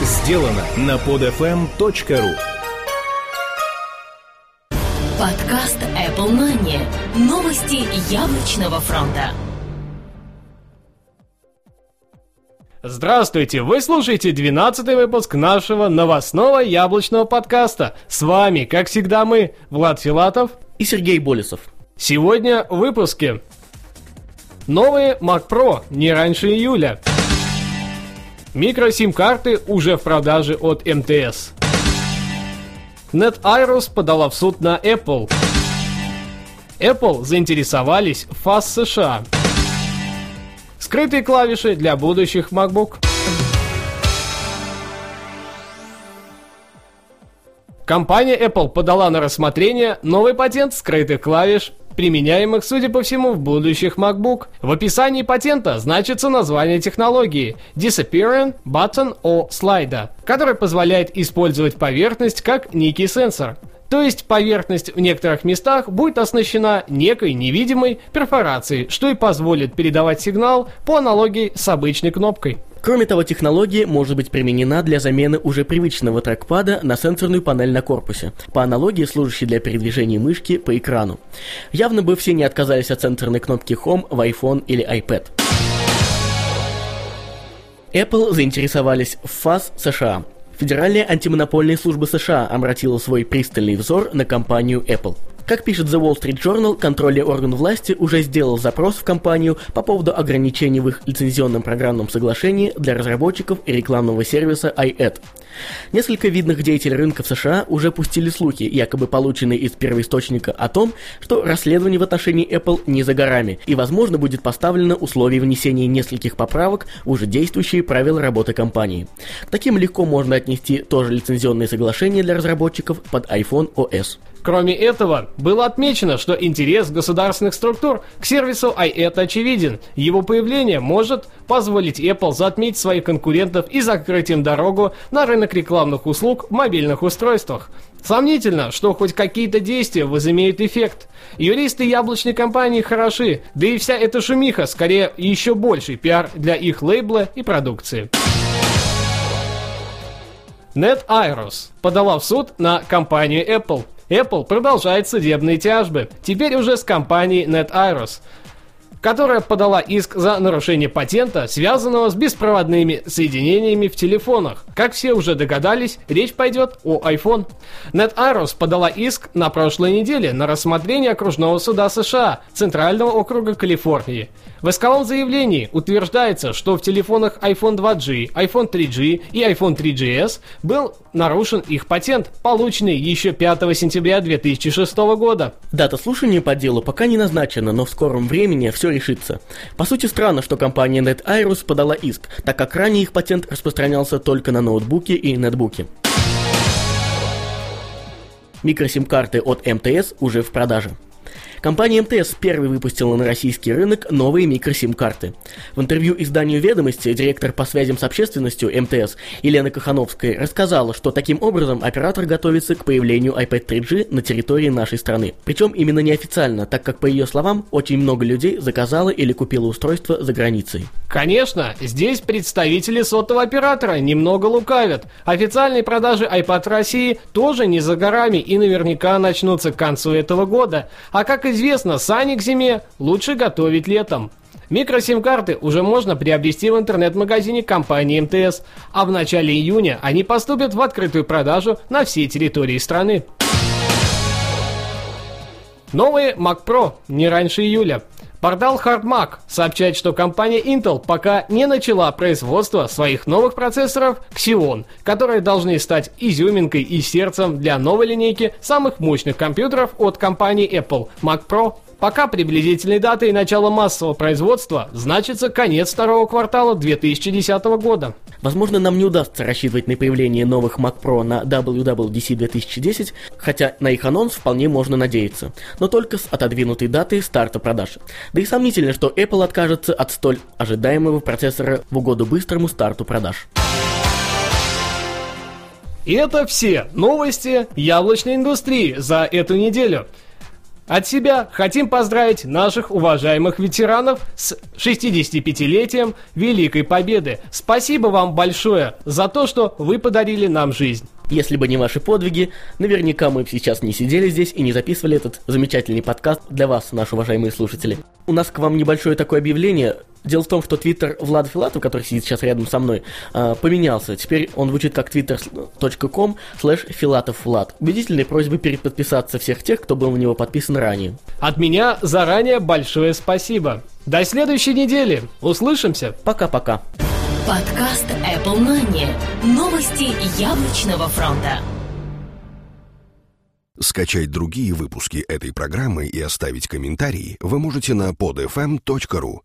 сделано на podfm.ru Подкаст Apple Money. Новости яблочного фронта. Здравствуйте! Вы слушаете 12 выпуск нашего новостного яблочного подкаста. С вами, как всегда, мы, Влад Филатов и Сергей Болесов. Сегодня в выпуске. Новые Mac Pro не раньше июля. Микросим-карты уже в продаже от МТС. NetIROS подала в суд на Apple. Apple заинтересовались ФАС США. Скрытые клавиши для будущих MacBook. Компания Apple подала на рассмотрение новый патент скрытых клавиш применяемых, судя по всему, в будущих MacBook. В описании патента значится название технологии Disappearing Button or Slider, который позволяет использовать поверхность как некий сенсор. То есть поверхность в некоторых местах будет оснащена некой невидимой перфорацией, что и позволит передавать сигнал по аналогии с обычной кнопкой. Кроме того, технология может быть применена для замены уже привычного трекпада на сенсорную панель на корпусе, по аналогии служащей для передвижения мышки по экрану. Явно бы все не отказались от сенсорной кнопки Home в iPhone или iPad. Apple заинтересовались в ФАС США. Федеральная антимонопольная служба США обратила свой пристальный взор на компанию Apple. Как пишет The Wall Street Journal, контрольный орган власти уже сделал запрос в компанию по поводу ограничений в их лицензионном программном соглашении для разработчиков и рекламного сервиса iAd. Несколько видных деятелей рынка в США уже пустили слухи, якобы полученные из первоисточника, о том, что расследование в отношении Apple не за горами, и, возможно, будет поставлено условие внесения нескольких поправок в уже действующие правила работы компании. К таким легко можно отнести тоже лицензионные соглашения для разработчиков под iPhone OS. Кроме этого, было отмечено, что интерес государственных структур к сервису iAd очевиден. Его появление может позволить Apple затмить своих конкурентов и закрыть им дорогу на рынок рекламных услуг в мобильных устройствах. Сомнительно, что хоть какие-то действия возымеют эффект. Юристы яблочной компании хороши, да и вся эта шумиха скорее еще больший пиар для их лейбла и продукции. NetIROS подала в суд на компанию Apple. Apple продолжает судебные тяжбы, теперь уже с компанией NetIROS, которая подала иск за нарушение патента, связанного с беспроводными соединениями в телефонах. Как все уже догадались, речь пойдет о iPhone. NetIROS подала иск на прошлой неделе на рассмотрение окружного суда США, Центрального округа Калифорнии. В исковом заявлении утверждается, что в телефонах iPhone 2G, iPhone 3G и iPhone 3GS был нарушен их патент, полученный еще 5 сентября 2006 года. Дата слушания по делу пока не назначена, но в скором времени все решится. По сути, странно, что компания NetIROS подала иск, так как ранее их патент распространялся только на ноутбуки и нетбуки. Микросим-карты от МТС уже в продаже. Компания МТС первой выпустила на российский рынок новые микросим-карты. В интервью изданию «Ведомости» директор по связям с общественностью МТС Елена Кахановская рассказала, что таким образом оператор готовится к появлению iPad 3G на территории нашей страны. Причем именно неофициально, так как, по ее словам, очень много людей заказало или купило устройство за границей. Конечно, здесь представители сотового оператора немного лукавят. Официальные продажи iPad России тоже не за горами и наверняка начнутся к концу этого года. А как известно, сани к зиме лучше готовить летом. Микросим-карты уже можно приобрести в интернет-магазине компании МТС, а в начале июня они поступят в открытую продажу на всей территории страны. Новые Mac Pro не раньше июля. Портал HardMac сообщает, что компания Intel пока не начала производство своих новых процессоров Xeon, которые должны стать изюминкой и сердцем для новой линейки самых мощных компьютеров от компании Apple Mac Pro Пока приблизительной датой начала массового производства значится конец второго квартала 2010 года. Возможно, нам не удастся рассчитывать на появление новых Mac Pro на WWDC 2010, хотя на их анонс вполне можно надеяться, но только с отодвинутой датой старта продаж. Да и сомнительно, что Apple откажется от столь ожидаемого процессора в угоду быстрому старту продаж. И это все новости яблочной индустрии за эту неделю. От себя хотим поздравить наших уважаемых ветеранов с 65-летием Великой Победы. Спасибо вам большое за то, что вы подарили нам жизнь. Если бы не ваши подвиги, наверняка мы сейчас не сидели здесь и не записывали этот замечательный подкаст для вас, наши уважаемые слушатели. У нас к вам небольшое такое объявление. Дело в том, что твиттер Влада Филатов, который сидит сейчас рядом со мной, а, поменялся. Теперь он звучит как twitter.com slash филатоввлад. Убедительные просьбы переподписаться всех тех, кто был на него подписан ранее. От меня заранее большое спасибо. До следующей недели. Услышимся. Пока-пока. Подкаст Apple Money. Новости яблочного фронта. Скачать другие выпуски этой программы и оставить комментарии вы можете на podfm.ru.